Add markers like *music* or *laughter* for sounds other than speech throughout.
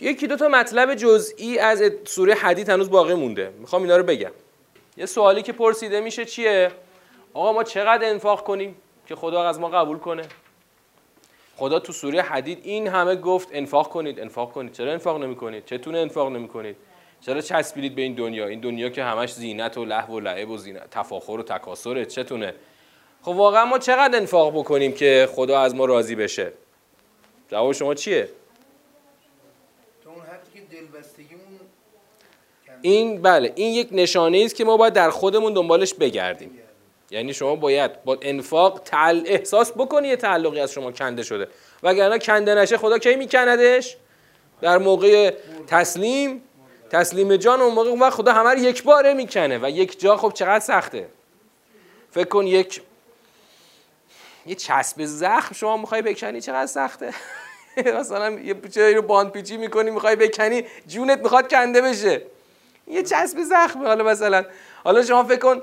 یکی دو تا مطلب جزئی از سوره حدید هنوز باقی مونده. می‌خوام اینا رو بگم. یه سوالی که پرسیده میشه چیه؟ آقا ما چقدر انفاق کنیم که خدا از ما قبول کنه؟ خدا تو سوره حدید این همه گفت انفاق کنید انفاق کنید. چرا انفاق نمی کنید چتونه انفاق نمی کنید چرا چسبیدید به این دنیا؟ این دنیا که همش زینت و لهو و لعب و زینت تفاخر و تکاسره چتونه؟ خب واقعا ما چقدر انفاق بکنیم که خدا از ما راضی بشه؟ جواب شما چیه؟ این بله این یک نشانه است که ما باید در خودمون دنبالش بگردیم. یعنی شما باید با انفاق تعل... احساس بکنی یه تعلقی از شما کنده شده. وگرنه کنده نشه خدا کی میکندش؟ در موقع تسلیم تسلیم جان اون موقع اون خدا همه رو یک باره می‌کنه و یک جا خب چقدر سخته. فکر کن یک یه چسب زخم شما می‌خوای بکنی چقدر سخته؟ *laughs* مثلا یه چیزی رو باند پیچی می‌کنی می‌خوای بکنی جونت می‌خواد کنده بشه. یه چسب زخمه حالا مثلا. حالا شما فکر کن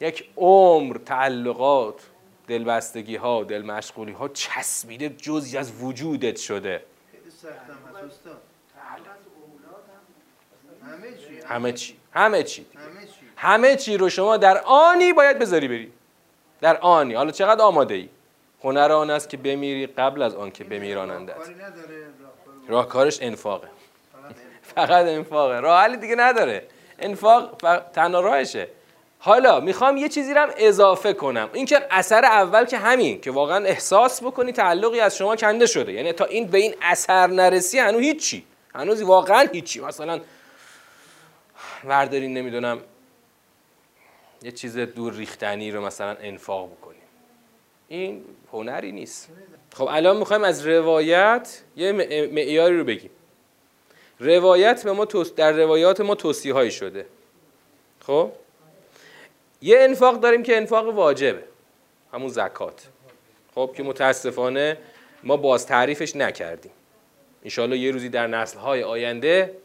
یک عمر تعلقات دلبستگی ها دل مشغولی ها چسبیده جزی از وجودت شده. همه چی. همه چی. همه چی رو شما در آنی باید بذاری بری. در آنی. حالا چقدر آماده ای هنر آن است که بمیری قبل از آن که بمیراننده راهکارش انفاقه فقط انفاقه راه حلی دیگه نداره. انفاق تنها راهشه. حالا می‌خوام یه چیزی رو هم اضافه کنم. این که اثر اول که همین که واقعا احساس بکنی تعلقی از شما کنده شده. یعنی تا این به این اثر نرسی هنوز هیچی. هنوز واقعا هیچی. مثلا وردارین نمی‌دونم یه چیز دور ریختنی رو مثلا انفاق بکنیم این هنری نیست. خب الان می‌خوایم از روایت یه معیاری رو بگیم. روایت به ما در روایات ما توصیه شده. خب؟ یه انفاق داریم که انفاق واجبه. همون زکات. خب که متاسفانه ما باز تعریفش نکردیم. انشاءالله یه روزی در نسلهای آینده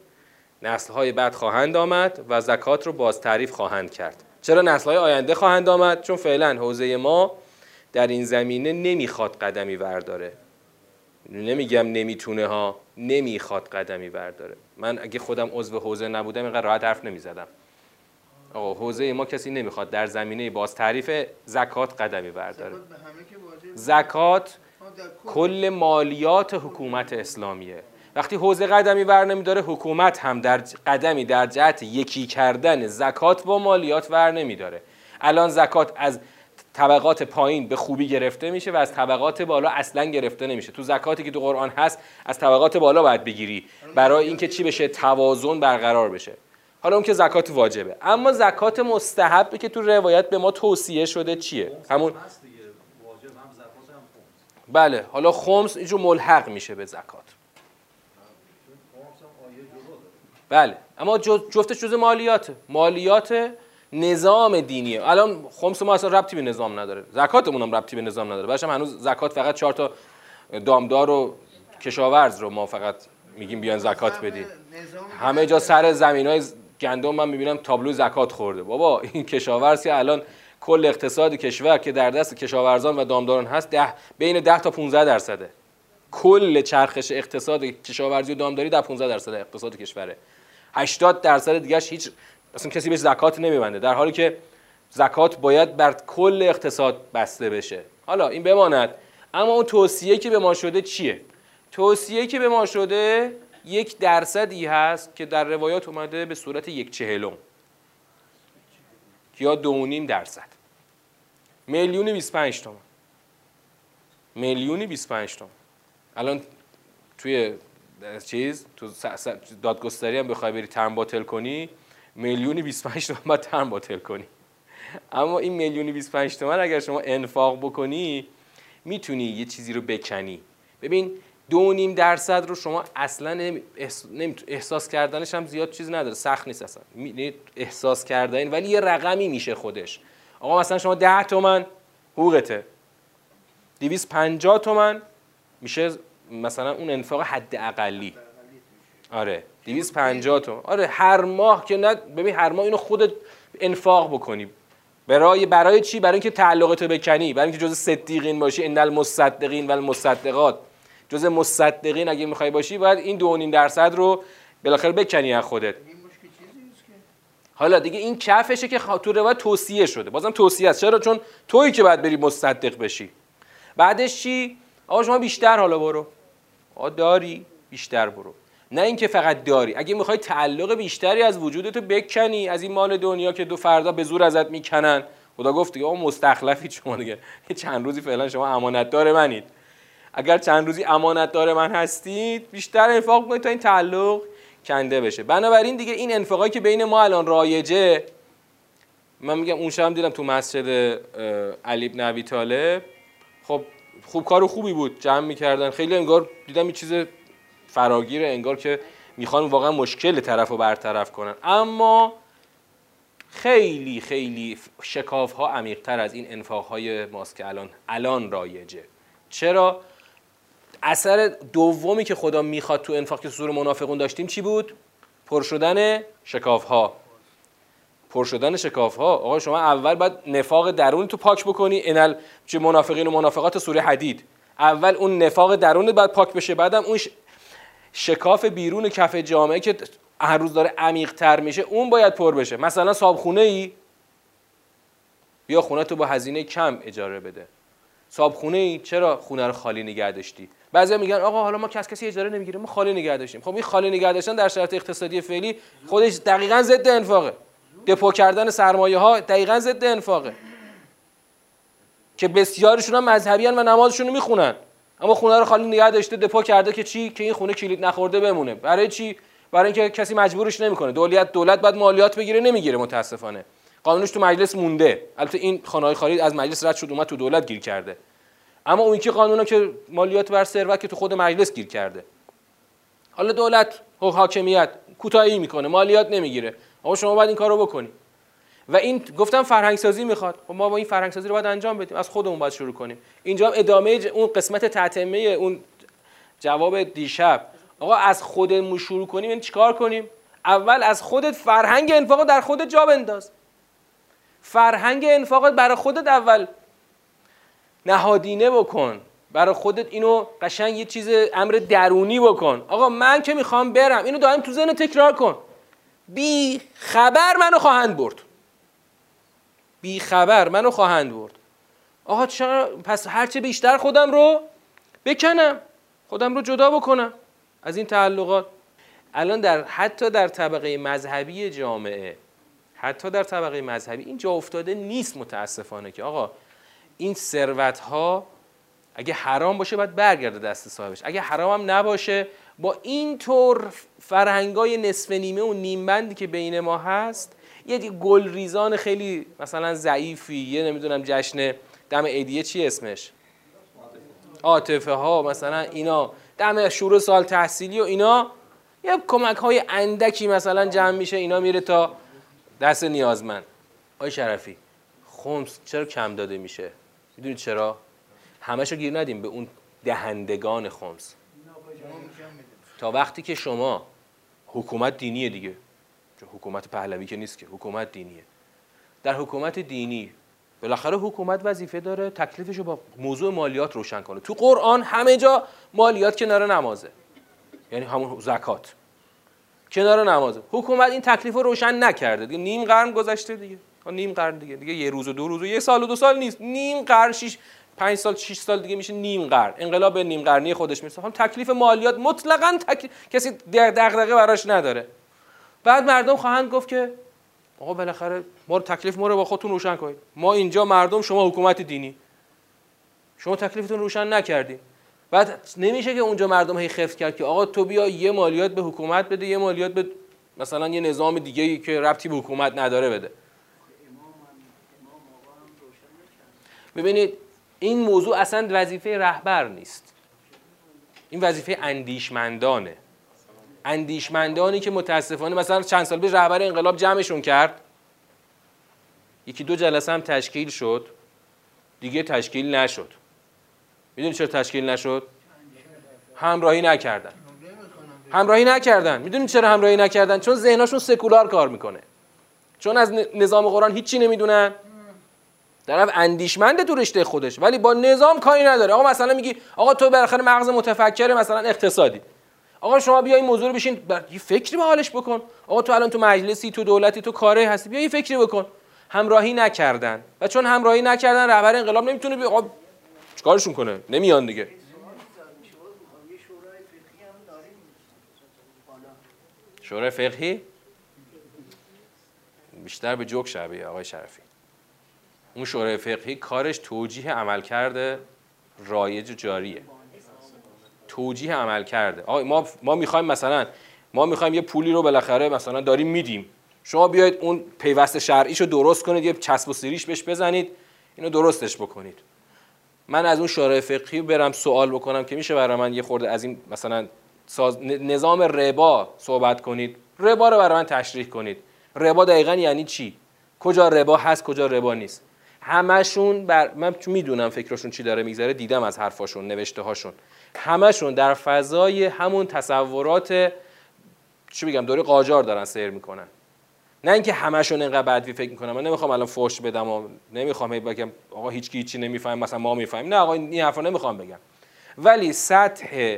نسلهای بعد خواهند آمد و زکات رو باز تعریف خواهند کرد. چرا نسلهای آینده خواهند آمد؟ چون فعلا حوزه ما در این زمینه نمی‌خواد قدمی ورداره نمیگم نمی‌تونه ها نمی‌خواد قدمی ورداره من اگه خودم عضو حوزه نبودم اینقدر راحت حرف نمی‌زدم. آقا حوزه ما کسی نمی‌خواد. در زمینه باز تعریف زکات قدمی برداره. زکات کل مالیات حکومت اسلامیه. وقتی حوزه قدمی ور نمیداره حکومت هم در قدمی در جهت یکی کردن زکات با مالیات ور نمیداره. الان زکات از طبقات پایین به خوبی گرفته میشه و از طبقات بالا اصلا گرفته نمیشه. تو زکاتی که تو قرآن هست از طبقات بالا باید بگیری برای اینکه چی بشه؟ توازن برقرار بشه. حالا اون که زکات واجبه. اما زکات مستحبی که تو روایت به ما توصیه شده چیه؟ همون بله حالا خمس اینجور ملحق میشه به زکات. بله اما جفتش جز مالیات مالیات نظام دینیه. الان خمس ما اصلا ربطی به نظام نداره. زکاتمون هم ربطی به نظام نداره. باشم هنوز زکات فقط چهار تا دامدار و کشاورز رو ما فقط میگیم بیان زکات بدیم همه جا سر زمین های گندم من می‌بینم تابلو زکات خورده. بابا این کشاورزی الان کل اقتصاد کشور که در دست کشاورزان و دامداران هست ده بین 10 تا 15 درصده. کل چرخش اقتصاد کشاورزی و دامداری در 15 درصد اقتصاد کشوره. 80 درصد دیگهش هیچ اصلا کسی بهش زکات نمیبنده. در حالی که زکات باید بر کل اقتصاد بسته بشه. حالا این بماند. اما اون توصیه که به ما شده چیه؟ توصیه که به ما شده یک درصدی هست که در روایات اومده به صورت یک چهلم. یا دو نیم درصد. میلیون 25 تومن میلیونی 25 تومن الان توی چیز تو دادگستری هم بخوای بری ترم باطل کنی میلیونی 25 تومن باید ترم باطل کنی. اما این میلیونی 25 تومن اگر شما انفاق بکنی می‌تونی یه چیزی رو بکنی. ببین دو نیم درصد رو شما اصلا احساس کردنش هم زیاد چیز نداره. سخت نیست اصلا. احساس کردن ولی یه رقمی میشه خودش. آقا مثلا شما 10 تومن حقوقته. 250 تومن میشه مثلا اون انفاق حد اقلی آره. 250 تومن آره هر ماه که نه ببین هر ماه اینو خودت انفاق بکنی. برای برای چی؟ برای اینکه تعلقاتو بکنی. برای اینکه جز صدیقین باشی. ان المصدقین و المصدقات جز مصدقین اگه می‌خوای باشی باید این دو نیم درصد رو بالاخره بکنی از خودت. حالا دیگه این کفشه که تو روایت توصیه شده. بازم توصیه است. چرا؟ چون تویی که باید بری مصدق بشی. بعدش چی؟ آقا شما بیشتر حالا برو. آقا داری؟ بیشتر برو. نه اینکه فقط داری. اگه می‌خوای تعلق بیشتری از وجودتو بکنی از این مال دنیا که دو فردا به زور ازت می‌کنن. خدا گفت دیگه آقا مستخلفی شما دیگه. چند روزی فعلا شما امانت دار منید. اگر چند روزی امانت دار من هستید بیشتر انفاق کنید تا این تعلق کنده بشه. بنابراین دیگه این انفاقایی که بین ما الان رایجه من میگم اون شب دیدم تو مسجد علی بن ابی طالب. خب خوب کار خوبی بود. جمع می‌کردن. خیلی انگار دیدم این چیز فراگیره انگار که می‌خوان واقعا مشکل طرف رو برطرف کنن. اما خیلی خیلی شکاف ها عمیق تر از این انفاق های ماست که الان الان رایجه. چرا؟ اثر دومی که خدا می‌خواد تو انفاق که سور منافقون داشتیم چی بود؟ پر شدن شکاف ها پر شدن شکاف ها آقا شما اول باید نفاق درون تو پاک بکنی. انل چه منافقین و منافقات سوره حدید. اول اون نفاق درون باید پاک بشه بعدم اون شکاف بیرون کف جامعه که هر روز داره عمیق تر میشه اون باید پر بشه. مثلا صابخونه ای بیا خونه تو با هزینه کم اجاره بده. صابخونه ای چرا خونه رو خالی نگه داشتی؟ بعضیا میگن آقا حالا ما کس کسی اجاره نمی‌گیره ما خالی نگه داشتیم. خب این خالی نگه داشتن در شرایط اقتصادی فعلی خودش دقیقا ضد انفاقه. دپو کردن سرمایه ها دقیقا ضد انفاقه. که بسیارشون هم مذهبی و نمازشون رو می‌خونن. اما خونه رو خالی نگه داشته دپو کرده که چی؟ که این خونه کلید نخورده بمونه. برای چی؟ برای اینکه کسی مجبورش نمی‌کنه. دولت دولت بعد مالیات بگیره نمی‌گیره متاسفانه. قانونش تو مجلس مونده. البته این خانه های خالی از مجلس رد شد اومد تو دولت گیر کرده. اما اون که قانونا که مالیات بر ثروت که تو خود مجلس گیر کرده. حالا دولت حاکمیت کوتاهی می‌کنه. مالیات نمی‌گیره. اما شما باید این کارو بکنی. و این گفتم فرهنگ سازی می‌خواد. خب ما با این فرهنگ سازی رو باید انجام بدیم. از خودمون باید شروع کنیم. اینجا ادامه اون قسمت تعتمه اون جواب دیشب. آقا از خودمون شروع کنیم یعنی چیکار کنیم؟ اول از خودت فرهنگ انفاق در خودت جا بنداز. فرهنگ انفاقات برای خودت اول. نهادینه بکن. برای خودت اینو قشنگ یه چیز امر درونی بکن. آقا من که می‌خوام برم اینو دائم تو ذهن تکرار کن. بی خبر منو خواهند برد. بی خبر منو خواهند برد. آقا چرا؟ پس هرچه بیشتر خودم رو بکنم. خودم رو جدا بکنم از این تعلقات. الان در حتی در طبقه مذهبی جامعه حتی در طبقه مذهبی این جا افتاده نیست متاسفانه که آقا این ثروت ها اگه حرام باشه باید برگرده دست صاحبش. اگه حرام هم نباشه با این طور فرهنگای نصف نیمه و نیمبندی که بین ما هست یه گل ریزان خیلی مثلا ضعیفی یه نمی‌دونم جشن دم ایدیه چی اسمش؟ عاطفه. ها مثلا اینا. دم شروع سال تحصیلی و اینا. یه کمک های اندکی مثلا جمع میشه اینا میره تا دست نیازمند. آی شرفی خمس چرا کم داده میشه؟ می‌دونید چرا؟ همشو گیر ندیم به اون دهندگان خمس. تا وقتی که شما حکومت دینیه دیگه. حکومت پهلوی که نیست که حکومت دینیه. در حکومت دینی بالاخره حکومت وظیفه داره تکلیفش رو با موضوع مالیات روشن کنه. تو قرآن همه جا مالیات کنار نمازه. یعنی همون زکات. کنار نمازه. حکومت این تکلیف رو روشن نکرده. دیگه نیم قرن گذشته دیگه. نیم قرن دیگه. دیگه یه روز و دو روز و یه سال و دو سال نیست. نیم قرن شیش پنج سال شش سال دیگه میشه نیم قرن. انقلاب نیم قرنی خودش می‌رسه. هم تکلیف مالیات مطلقا تکلیف... کسی دغدغه براش نداره. بعد مردم خواهند گفت که آقا بالاخره ما رو تکلیف ما رو با خودتون روشن کنید. ما اینجا مردم شما حکومت دینی. شما تکلیفتون روشن نکردید بعد نمیشه که اونجا مردم هی خفت کرد که آقا تو بیا یه مالیات به حکومت بده یه مالیات به مثلا یه نظام دیگه ای که ربطی به حکومت نداره بده. ببینید این موضوع اصلا وظیفه رهبر نیست. این وظیفه اندیشمندانه. اندیشمندانی که متاسفانه مثلا چند سال پیش رهبر انقلاب جمعشون کرد. یکی دو جلسه هم تشکیل شد. دیگه تشکیل نشد. می‌دونی چرا تشکیل نشد؟ همراهی نکردن. همراهی نکردن. می‌دونی چرا همراهی نکردن؟ چون ذهنشون سکولار کار می‌کنه. چون از نظام قرآن هیچی نمی‌دونن. طرف اندیشمند تو رشته خودش. ولی با نظام کاری نداره. آقا مثلا میگی آقا تو بالاخره مغز متفکر مثلا اقتصادی. آقا شما بیا این موضوع رو بشین یه فکری به حالش بکن. آقا تو الان تو مجلسی تو دولتی تو کاری هستی بیا یه فکری بکن. همراهی نکردن. و چون همراهی نکردن رهبر انقلاب نمی‌تونه بیا آقا چیکارشون کنه؟ نمیان دیگه. شورای فقهی؟ بیشتر به جوک شبیه آقای شرفی. اون شورای فقهی کارش توجیه عمل کرده رایج و جاریه. توجیه عمل کرده. آقا ما ما می‌خوایم مثلا ما می‌خوایم یه پولی رو بالاخره مثلا داریم میدیم. شما بیاید اون پیوست شرعیشو درست کنید یه چسب و سیریش بهش بزنید اینو درستش بکنید. من از اون شورای فقهی برم سوال بکنم که میشه برای من یه خورده از این مثلا نظام ربا صحبت کنید. ربا رو برای من تشریح کنید. ربا دقیقا یعنی چی؟ کجا ربا هست کجا ربا نیست؟ همشون بر من می‌دونم فکرشون چی داره میگذره دیدم از حرفاشون نوشته هاشون. همشون در فضای همون تصورات چی بگم دوری قاجار دارن سیر می‌کنن. نه اینکه همشون اینقدر بدوی فکر می‌کنن من نمی‌خوام الان فوش بدم و نمی‌خوام بگم آقا هیچ کی هیچی نمیفهم مثلا ما می‌فهمیم. نه آقا این حرفا نمی‌خوام بگم. ولی سطح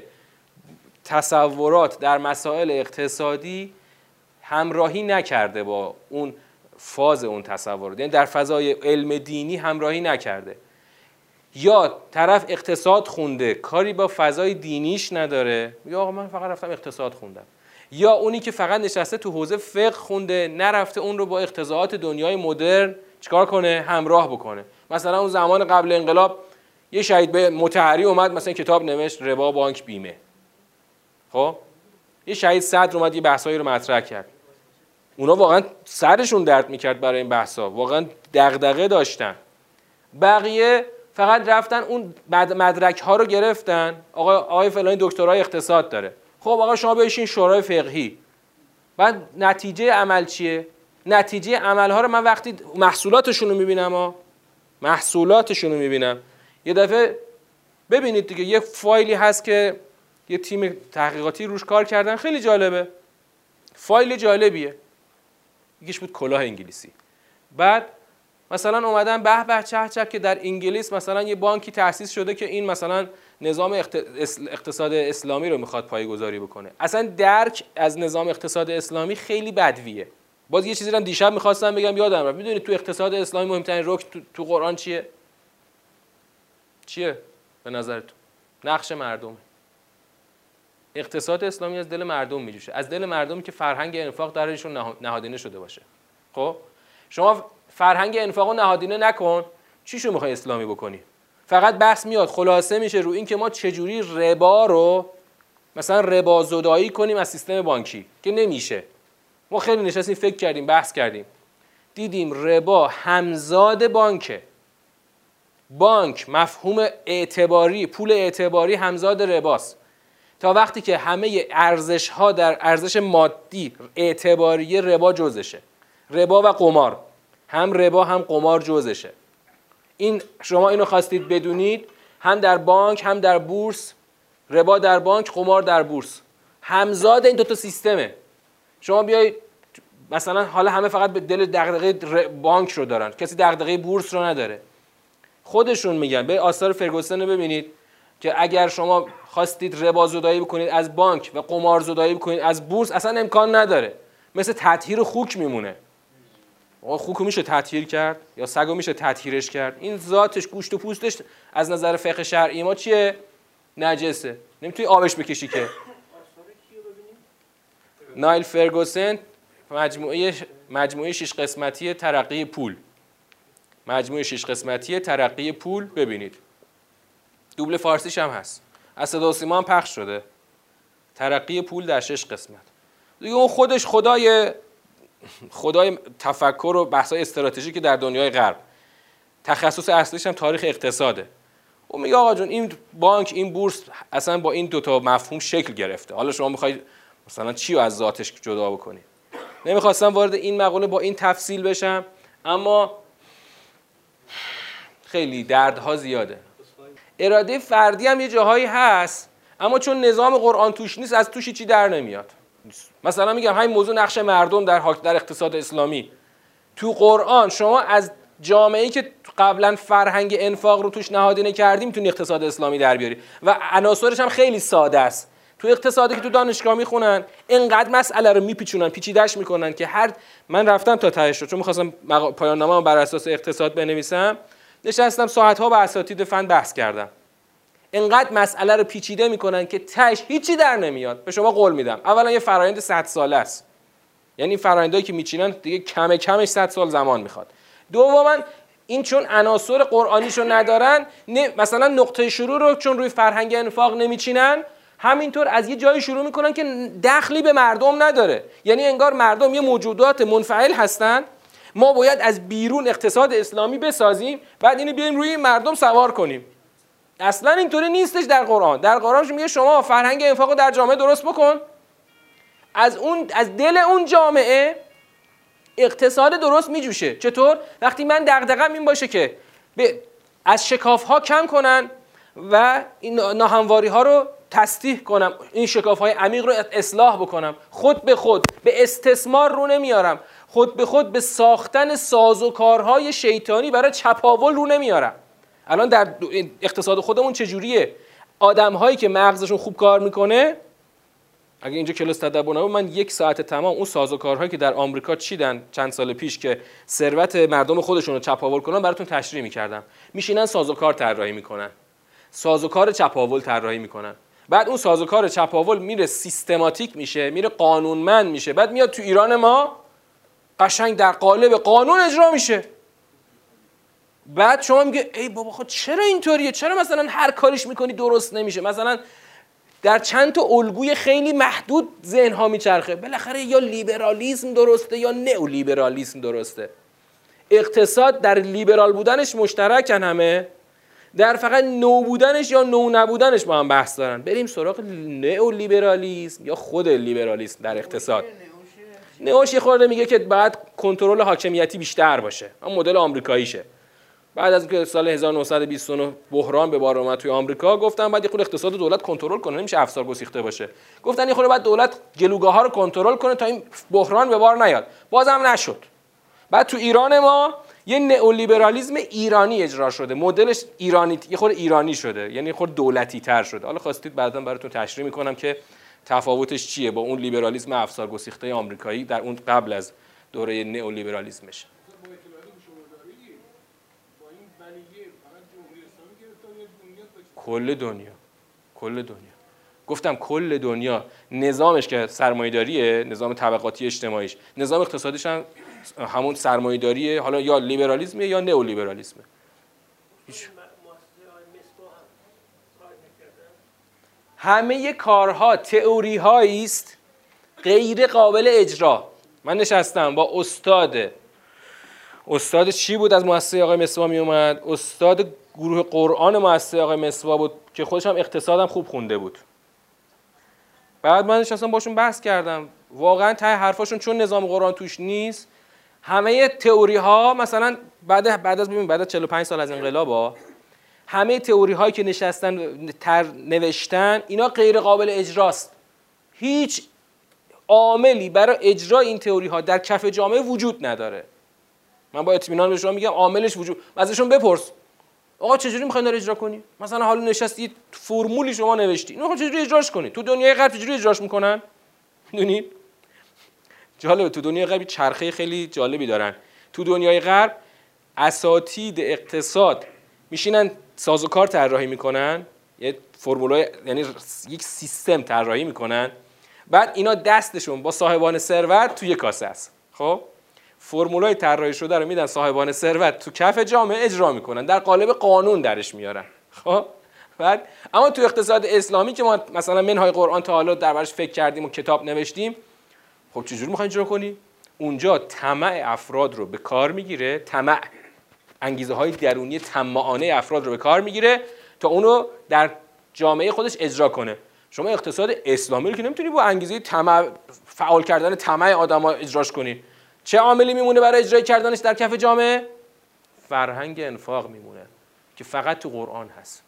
تصورات در مسائل اقتصادی همراهی نکرده با اون فاز اون تصورات یعنی در فضای علم دینی همراهی نکرده. یا طرف اقتصاد خونده کاری با فضای دینیش نداره. یا آقا من فقط رفتم اقتصاد خوندم. یا اونی که فقط نشسته تو حوزه فقه خونده نرفته اون رو با اقتضاعات دنیای مدرن چیکار کنه؟ همراه بکنه. مثلا اون زمان قبل انقلاب یه شهید به متحری اومد مثلا کتاب نوشت ربا بانک بیمه. خب؟ یه شهید صدر اومد یه بحثایی رو مطرح کرد. اونا واقعا سرشون درد می‌کرد برای این بحثا. واقعا دغدغه داشتن. بقیه فقط رفتن اون مدرک ها رو گرفتن. آقا آقای فلانی دکترای اقتصاد داره. خب آقا شما بشین شورای فقهی. بعد نتیجه عمل چیه؟ نتیجه عمل ها رو من وقتی محصولاتشون رو می‌بینم محصولاتشون رو می‌بینم. یه دفعه ببینید دیگه یه فایلی هست که یه تیم تحقیقاتی روش کار کردن. خیلی جالبه. فایل جالبیه. یکیش بود کلاه انگلیسی. بعد مثلا اومدن به به چه چه که در انگلیس مثلا یه بانکی تأسیس شده که این مثلا نظام اقتصاد اسلامی رو می‌خواد پایگذاری بکنه. اصلا درک از نظام اقتصاد اسلامی خیلی بدویه. باز یه چیزی رو دیشب می‌خواستم بگم یادم رفت. می‌دونید تو اقتصاد اسلامی مهمترین رکن تو, تو قرآن چیه؟ چیه به نظرتون؟ نقش مردم اقتصاد اسلامی از دل مردم میجوشه. از دل مردمی که فرهنگ انفاق درشون نهادینه شده باشه. خب؟ شما فرهنگ انفاق و نهادینه نکن. چیشو می‌خوای اسلامی بکنی؟ فقط بحث میاد خلاصه میشه رو این که ما چجوری ربا رو مثلا ربا زدایی کنیم از سیستم بانکی که نمیشه. ما خیلی نشستیم فکر کردیم بحث کردیم. دیدیم ربا همزاد بانکه. بانک مفهوم اعتباری پول اعتباری همزاد رباست. تا وقتی که همه ارزش ها در ارزش مادی اعتباری ربا جزشه. ربا و قمار. هم ربا هم قمار جزشه. این شما اینو خواستید بدونید هم در بانک هم در بورس. ربا در بانک قمار در بورس. همزاد این دو تا سیستمه. شما بیای مثلا حالا همه فقط به دل دغدغه بانک رو دارن. کسی دغدغه بورس رو نداره. خودشون میگن. به آثار فرگوسن رو ببینید. که اگر شما خواستید ربا زدایی بکنید از بانک و قمار زدایی بکنید از بورس اصلا امکان نداره. مثل تطهیر خوک میمونه. آقا خوکو میشه تطهیر کرد یا سگو میشه تطهیرش کرد؟ این ذاتش گوشت و پوستش از نظر فقه شرعی ما چیه؟ نجسه. نمی‌تونی آبش بکشی که. نایل فرگوسن مجموعه مجموعه شش قسمتی ترقی پول. مجموعه شش قسمتی ترقی پول ببینید. دوبل فارسیش هم هست. از صدا سیما هم پخش شده. ترقی پول در شش قسمت. دیگه اون خودش خدای خدای تفکر و بحث‌های استراتژیکی در دنیای غرب. تخصص اصلیش هم تاریخ اقتصاده. او میگه آقا جون این بانک این بورس اصلا با این دوتا مفهوم شکل گرفته. حالا شما می‌خواید مثلا چی رو از ذاتش جدا بکنید نمی‌خواستم وارد این مقوله با این تفصیل بشم اما خیلی دردها زیاده. اراده فردی هم یه جاهایی هست اما چون نظام قرآن توش نیست از توش چی در نمیاد؟ مثلا میگم همین موضوع نقش مردم در در اقتصاد اسلامی. تو قرآن شما از جامعه ای که قبلا فرهنگ انفاق رو توش نهادینه کردی می‌تونی اقتصاد اسلامی در بیاری. و عناصرش هم خیلی ساده است. تو اقتصادی که تو دانشگاه می‌خونن اینقدر مسئله رو میپیچونن پیچیدش می‌کنن که هر من رفتم تا تهش رو چون می‌خواستم پایان نامه بر اساس اقتصاد بنویسم. نشستم ساعت ها با اساتید فن بحث کردم. اینقدر مسئله رو پیچیده می‌کنن که تش هیچی در نمیاد. به شما قول میدم. اولا یه فرایند 100 ساله است. یعنی این که میچینن دیگه کم کمش 100 سال زمان می‌خواد. دوما این چون عناصر قرآنیشو ندارن مثلا نقطه شروع رو چون روی فرهنگ انفاق نمیچینن همینطور از یه جایی شروع می‌کنن که دخلی به مردم نداره. یعنی انگار مردم یه موجودات منفعل هستن ما باید از بیرون اقتصاد اسلامی بسازیم بعد اینو بیایم روی مردم سوار کنیم. اصلا اینطوری نیستش در قرآن. در قرآن میگه شما فرهنگ انفاق در جامعه درست بکن. از اون از دل اون جامعه اقتصاد درست میجوشه. چطور؟ وقتی من دغدغم این باشه که به از شکاف ها کم کنن و این ناهمواری ها رو تصدیح کنم این شکاف های عمیق رو اصلاح بکنم. خود به خود به استثمار رو نمیارم. خود به خود به ساختن ساز و کارهای شیطانی برای چپاول رو نمیارم الان در اقتصاد خودمون چجوریه؟ آدم هایی که مغزشون خوب کار می‌کنه اگه اینجا کلاس تدبر نبود من یک ساعت تمام اون سازوکارهایی که در آمریکا چیدن چند سال پیش که ثروت مردم خودشون رو چپاول کنن براتون تشریح می‌کردم. میشینن سازوکار طراحی می‌کنن. سازوکار چپاول طراحی می‌کنن. بعد اون سازوکار چپاول میره سیستماتیک میشه میره قانونمند میشه. بعد میاد تو ایران ما قشنگ در قالب قانون اجرا میشه. بعد شما میگه ای بابا خود چرا اینطوریه؟ چرا مثلا هر کاریش می‌کنی درست نمیشه؟ مثلا در چند تا الگوی خیلی محدود ذهن ها میچرخه. بالاخره یا لیبرالیسم درسته یا نئو لیبرالیسم درسته. اقتصاد در لیبرال بودنش مشترکن همه. در فقط نو بودنش یا نو نبودنش با هم بحث دارن. بریم سراغ نئو لیبرالیسم یا خود لیبرالیسم در اقتصاد. نئوش یه خورده میگه که بعد کنترل حاکمیتی بیشتر باشه. اون مدل آمریکاییشه. بعد از اینکه سال 1929 بحران به بار اومد توی آمریکا گفتن بعد یه خود اقتصاد دولت کنترل کنه نمیشه افسار گسیخته باشه. گفتن یه خورده بعد دولت گلوگاه ها رو کنترل کنه تا این بحران به بار نیاد. بازم نشد. بعد تو ایران ما یه نئولیبرالیسم ایرانی اجرا شده. مدلش ایرانی یه خورده ایرانی شده. یعنی خورده دولتی تر شده. حالا خواستید بعدا براتون تشریح می‌کنم که تفاوتش چیه با اون لیبرالیسم افسار گسیخته آمریکایی در اون قبل از دوره نئولیبرالیسمش؟ کل دنیا. کل دنیا. گفتم کل دنیا نظامش که سرمایه‌داریه نظام طبقاتی اجتماعیش. نظام اقتصادیش هم همون سرمایه‌داریه. حالا یا لیبرالیسمه یا نئولیبرالیسمه. همه کارها تئوری است غیر قابل اجرا. من نشستم با استاد. استاد چی بود؟ از مؤسسه آقای مسوا می اومد استاد گروه قرآن مؤسسه آقای مسوا بود که خودش هم اقتصادم خوب خونده بود. بعد من نشستم باشون بحث کردم. واقعا ته حرفاشون چون نظام قرآن توش نیست همه تئوری ها مثلا بعد بعد از ببین بعد از 45 سال از انقلاب همه تئوری هایی که نشستن تر نوشتن اینا غیر قابل اجراست. هیچ عاملی برای اجرای این تئوری ها در کف جامعه وجود نداره. من با اطمینان به شما میگم عاملش وجود. ازشون بپرس. آقا چجوری می‌خواین اجرا کنی؟ مثلا حالا نشستی فرمولی شما نوشتی. اینو چجوری اجراش کنی؟ تو دنیای غرب چجوری اجراش می‌کنن؟ می‌دونید جالبه تو دنیای غرب چرخه خیلی جالبی دارن. تو دنیای غرب اساتید اقتصاد میشینن سازوکار طراحی می‌کنن. یه فرمولای یعنی یک سیستم طراحی می‌کنن. بعد اینا دستشون با صاحبان ثروت توی کاسه است. خب؟ فرمولای طراحی شده رو میدن صاحبان ثروت تو کف جامعه اجرا می‌کنن. در قالب قانون درش میارن. خب؟ بعد اما تو اقتصاد اسلامی که ما مثلا منهای قرآن تا حالا دربارش فکر کردیم و کتاب نوشتیم خب چجوری می‌خواین اجرا کنی؟ اونجا طمع افراد رو به کار می‌گیره طمع انگیزه های درونی طمعانه افراد رو به کار می‌گیره تا اونو در جامعه خودش اجرا کنه. شما اقتصاد اسلامی رو که نمی‌تونی با انگیزه طمع فعال کردن طمع آدما اجراش کنی. چه عاملی میمونه برای اجرای کردنش در کف جامعه؟ فرهنگ انفاق میمونه که فقط تو قرآن هست.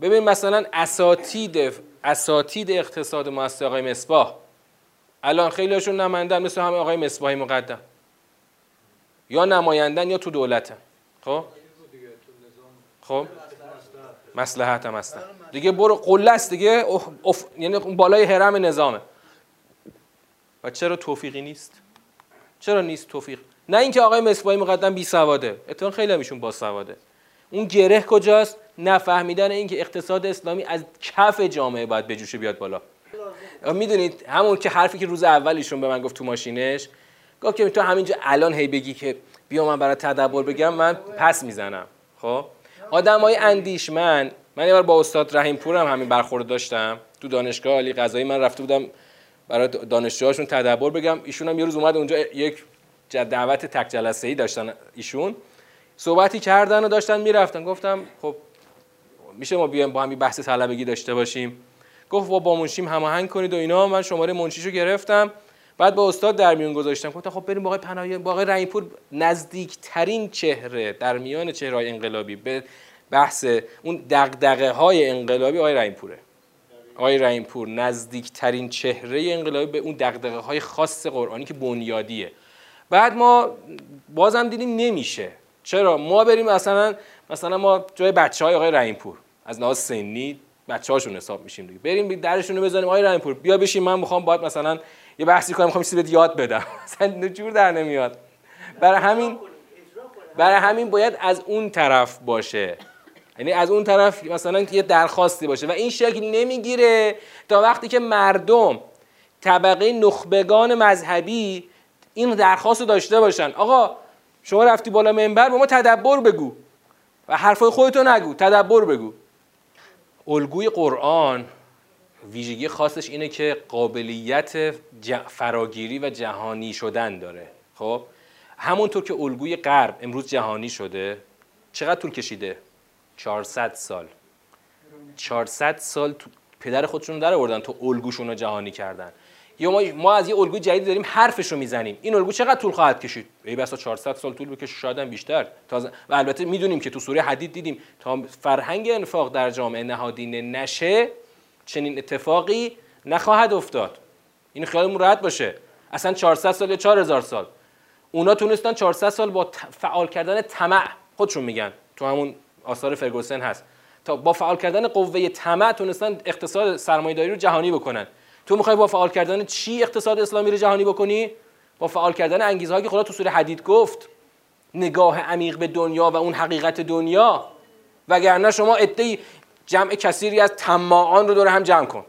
ببین مثلا اساتید اساتید اقتصاد مؤسسه آقای مصباح. الان خیلیشون نمندن مثل همه آقای مصباحی مقدم. یا نمایندن یا تو دولتن خب؟ خب؟ مصلحت هم هستن. دیگه برو قله است دیگه. اف... یعنی بالای حرم نظامه. و چرا توفیقی نیست؟ چرا نیست توفیق؟ نه اینکه آقای مصباحی مقدم بی سواده. اتفاقا خیلی همیشون با سواده. اون گره کجاست؟ نفهمیدن اینکه اقتصاد اسلامی از کف جامعه باید بجوشه بیاد بالا. می‌دونید همون که حرفی که روز اولیشون به من گفت تو ماشینش گفت که تو همینجا الان هی بگی که بیا من برای تدبر بگم من پس می‌زنم. خب؟ های اندیشمن من یه بار با استاد رحیم پور هم همین برخورد داشتم تو دانشگاه علی قضایی من رفته بودم برای دانشجوهاشون تدبر بگم. ایشون هم یه روز اومد اونجا یک دعوت تک جلسه ای داشتن ایشون. صحبتی کردن و داشتن می‌رفتن. گفتم خب میشه ما بیایم با هم بحث طلبگی داشته باشیم؟ گفت با با منشیم هماهنگ کنید و اینا. من شماره منشیشو گرفتم. بعد با استاد در میون گذاشتم. گفتم خب بریم با آقای پناهی با آقای رحیمپور نزدیکترین چهره در میان چهرهای انقلابی. به بحث اون دغدغه های انقلابی آقای رحیمپوره آقای رحیمپور نزدیکترین چهره انقلابی به اون دغدغه های خاص قرآنی که بنیادیه. بعد ما بازم دیدیم نمیشه. چرا؟ ما بریم مثلا مثلا ما جای بچه های آقای رحیمپور از ناز سنی بچه هاشون حساب میشیم دیگه. بریم درشون رو بزنیم. آقای رحیمپور بیا بشین من می‌خوام باید مثلا یه بحثی کنم می‌خوام چیزی یاد بدم. *laughs* مثلا جور در نمیاد. برای همین برای همین باید از اون طرف باشه. یعنی از اون طرف مثلا یه درخواستی باشه. و این شکل نمی‌گیره تا وقتی که مردم طبقه نخبگان مذهبی این درخواست رو داشته باشن. آقا شما رفتی بالا منبر با ما تدبر بگو. و حرفای خودتو نگو تدبر بگو. الگوی قرآن. ویژگی خاصش اینه که قابلیت فراگیری و جهانی شدن داره. خب؟ همونطور که الگوی غرب امروز جهانی شده چقدر طول کشیده؟ 400 سال. 400 سال تو پدر خودشون در آوردن تو الگوشون رو جهانی کردن. یا ما, ما از یه الگوی جدید داریم حرفش رو می‌زنیم. این الگو چقدر طول خواهد کشید؟ ای بسا 400 سال طول بکشه شاید بیشتر. تازه و البته می‌دونیم که تو سوره حدید دیدیم تا فرهنگ انفاق در جامعه نهادینه نشه چنین اتفاقی نخواهد افتاد. این خیالمون راحت باشه. اصلا 400 سال یا 4000 سال. اونا تونستن 400 سال با فعال کردن طمع خودشون میگن. تو همون آثار فرگوسن هست. تا با فعال کردن قوه طمع تونستن اقتصاد سرمایه‌داری رو جهانی بکنن. تو می‌خوای با فعال کردن چی اقتصاد اسلامی رو جهانی بکنی؟ با فعال کردن انگیزهایی که خدا تو سوره حدید گفت. نگاه عمیق به دنیا و اون حقیقت دنیا. وگرنه شما عده جمع کثیری از طماعان رو دور هم جمع کن.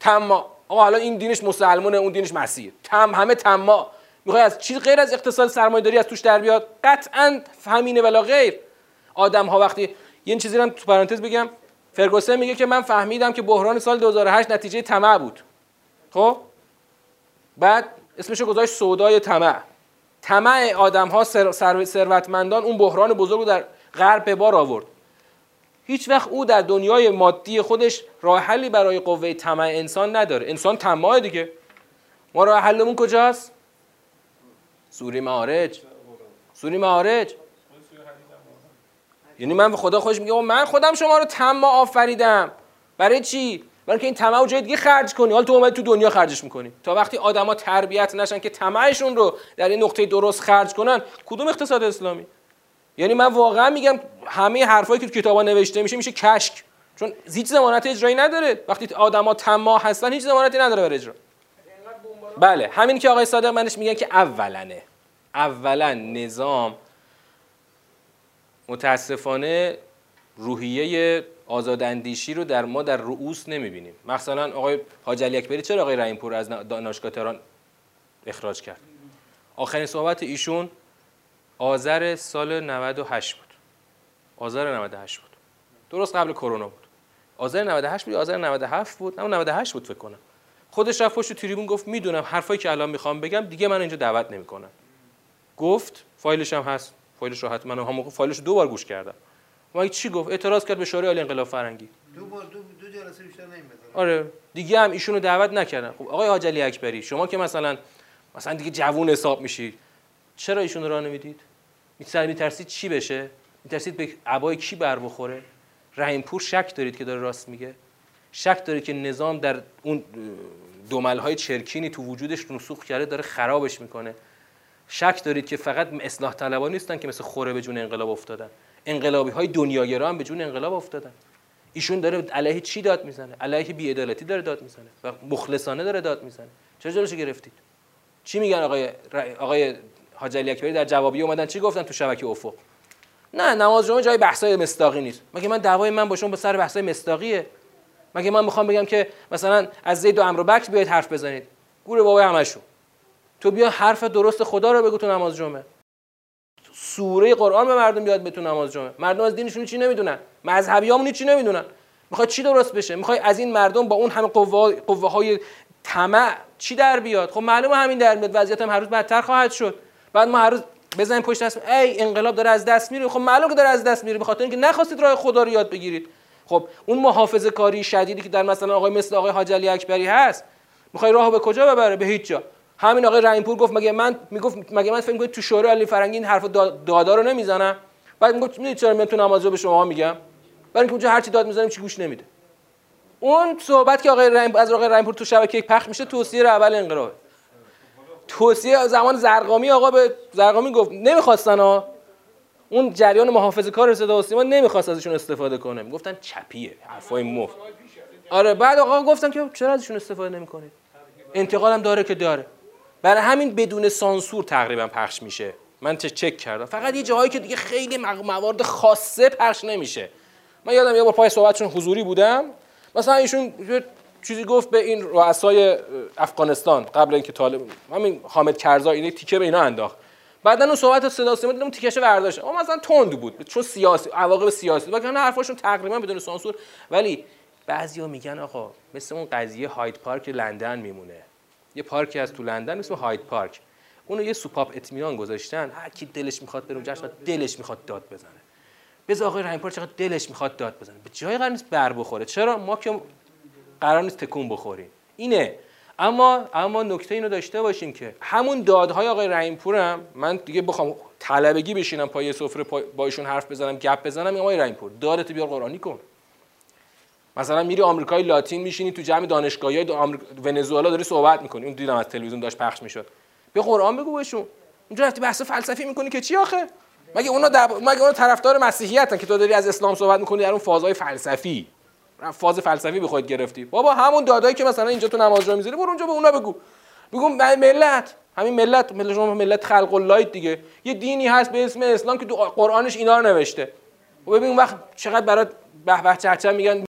طماع آقا حالا این دینش مسلمانه اون دینش مسیحه. تم همه طماع. می‌خوای از چیز غیر از اقتصاد سرمایه‌داری از توش در بیاد؟ قطعا همینه ولا غیر. آدم ها وقتی یه چیزی رو تو پرانتز بگم. فرگوسن میگه که من فهمیدم که بحران سال 2008 نتیجه طمع بود. خب؟ بعد اسمشو گذاشت سودای طمع. طمع آدم ها ثروتمندان اون بحران بزرگ رو در غرب به بار آورد. هیچ وقت او در دنیای مادی خودش راه حلی برای قوه طمع انسان نداره. انسان طماع دیگه. ما راه حلمون کجاست؟ سوری معارج. سوری معارج. یعنی من به خدا خوش میگم من خودم شما رو طماع آفریدم. برای چی؟ برای که این طمع جای دیگه خرج کنی. حالا تو اومد تو دنیا خرجش می‌کنی. تا وقتی آدما تربیت نشن که طمعشون رو در این نقطه درست خرج کنن کدوم اقتصاد اسلامی؟ یعنی من واقعا میگم همه حرفایی که تو کتابا نوشته میشه میشه کشک. چون هیچ ضمانت اجرایی نداره. وقتی آدما طماع هستن هیچ ضمانتی نداره برای اجرا. بله همین که آقای صادق منش میگن که اولنه. اولا نظام متاسفانه روحیه آزاداندیشی رو در ما در رؤوس نمی‌بینیم. مثلا آقای حاج علی اکبری چرا آقای رحیمپور از دانشگاه تهران اخراج کرد؟ آخرین صحبت ایشون آذر سال 98 بود. آذر 98 بود. درست قبل کرونا بود. آذر 98 بود آذر 97 بود؟ نه 98 بود فکر کنم. خودش رفت پشت تریبون گفت می‌دونم حرفایی که الان می‌خوام بگم دیگه من اینجا دعوت نمی‌کنم گفت فایلش هم هست. فایلش رو حتما هم فایلش دو بار گوش کردم. ما چی گفت؟ اعتراض کرد به شورای عالی انقلاب فرنگی دو بار دو, دو جلسه بیشتر آره. دیگه هم ایشونو دعوت نکردن خب آقای حاج علی اکبری شما که مثلا مثلا دیگه جوون حساب میشید چرا ایشونو راه نمی‌دید؟ میترسید چی بشه؟ میترسید به عبای کی بر بخوره؟ رحیمپور شک دارید که داره راست میگه؟ شک دارید که نظام در اون های چرکینی تو وجودش نسوخ کرده داره خرابش می‌کنه. شک دارید که فقط اصلاح طلبان نیستن که مثل خوره به جون انقلاب افتادن. انقلابی های دنیاگرا هم به جون انقلاب افتادن. ایشون داره علیه چی داد می‌زنه؟ علیه بی‌عدالتی داره داد می‌زنه و مخلصانه داره داد می‌زنه. چرا جلوشو گرفتید؟ چی میگن آقای آقای حاج علی اکبری در جوابی اومدن. چی گفتن تو شبکه افق؟ نه نماز جمعه جای بحثای مستاقی نیست. مگه من دعوای من با شما به سر بحثای مستاقیه مگه من می‌خوام بگم که مثلا از زید و عمرو بکر بیاید حرف بزنید؟ گور بابای همشون تو بیا حرف درست خدا رو بگو تو نماز جمعه. سوره قرآن به مردم یاد بتون نماز جمعه. مردم از دینشون چی نمی‌دونن؟ مذهبیامون چی نمی‌دونن. می‌خواد چی درست بشه؟ می‌خوای از این مردم با اون همه قوا قوه های طمع چی در بیاد؟ خب معلومه همین در میاد. وضعیت هم هر روز بدتر خواهد شد. بعد ما هر روز بزنیم پشت دست ای انقلاب داره از دست میره. خب معلومه که داره از دست میره به خاطر اینکه نخواستید راه خدا رو یاد بگیرید. خب اون محافظه کاری شدیدی که در مثلا آقای مثل آقای حاج علی اکبری هست می‌خوای راهو به کجا ببره؟ به هیچ جا. همین آقای رحیمپور گفت مگه من می‌گفت مگه من فکر تو شورای علی فرنگی این حرف دادا رو نمی‌زنم؟ بعد می‌گفت می‌دونید چرا من تو نماز به شما میگم؟ برای اینکه اونجا هر چی داد می‌زنیم چی گوش نمیده. اون صحبت که آقای رحیم از آقای رحیمپور تو شبکه پخش میشه توصیه اول انقلاب. توصیه زمان زرقامی آقا به زرقامی گفت نمی‌خواستن ها. اون جریان محافظه کار صدا و سیما نمی‌خواست ازشون استفاده کنه. می‌گفتن چپیه حرفای مفت. آره بعد آقا گفتن که چرا ازشون استفاده نمی‌کنید؟ انتقال هم داره که داره. برای همین بدون سانسور تقریبا پخش میشه. من چک کردم. فقط یه جاهایی که دیگه خیلی موارد خاصه پخش نمیشه. من یادم یه بار پای صحبتشون حضوری بودم. مثلا ایشون چیزی گفت به این رؤسای افغانستان قبل اینکه طالب همین حامد کرزای این تیکه به اینا انداخت. بعدا اون صحبت صدا سیما دیدم تیکش برداشت. اما مثلا تند بود چون سیاسی عواقب سیاسی بود. حرفاشون تقریبا بدون سانسور. ولی بعضیا میگن آقا مثل اون قضیه هاید پارک لندن میمونه. یه پارکی از تو لندن اسم هاید پارک. اونو یه سوپاپ اطمینان گذاشتن. هر کی دلش می‌خواد بره اونجا دلش می‌خواد داد بزنه. بذار آقای رحیم چقدر دلش می‌خواد داد بزنه. به جای قرار نیست بر بخوره. چرا؟ ما که قرار نیست تکون بخوریم اینه. اما اما نکته اینو داشته باشیم که همون دادهای آقای رحیمپور هم من دیگه بخوام طلبگی بشینم پای سفره با ایشون حرف بزنم گپ بزنم آقای رحیمپور دادت بیار قرآنی کن. مثلا میری آمریکای لاتین میشینی تو جمع دانشگاهی آمریک... ونزوئلا داری صحبت می‌کنی. اون دیدم از تلویزیون داشت پخش می‌شد. به قرآن بگو بهشون. اونجا رفتی بحث فلسفی می‌کنی که چی آخه؟ مگه اونا دب... مگه اونا طرفدار مسیحیتن که تو داری از اسلام صحبت می‌کنی در اون فازهای فلسفی؟ فاز فلسفی به خود گرفتی. بابا همون دادایی که مثلا اینجا تو نماز جا می‌ذاری برو اونجا به اونا بگو. بگو ملت. همین ملت ملت شما ملت خلق الله دیگه. یه دینی هست به اسم اسلام که تو قرآنش اینا رو نوشته. و ببین وقت چقدر برات به به چهچه میگن.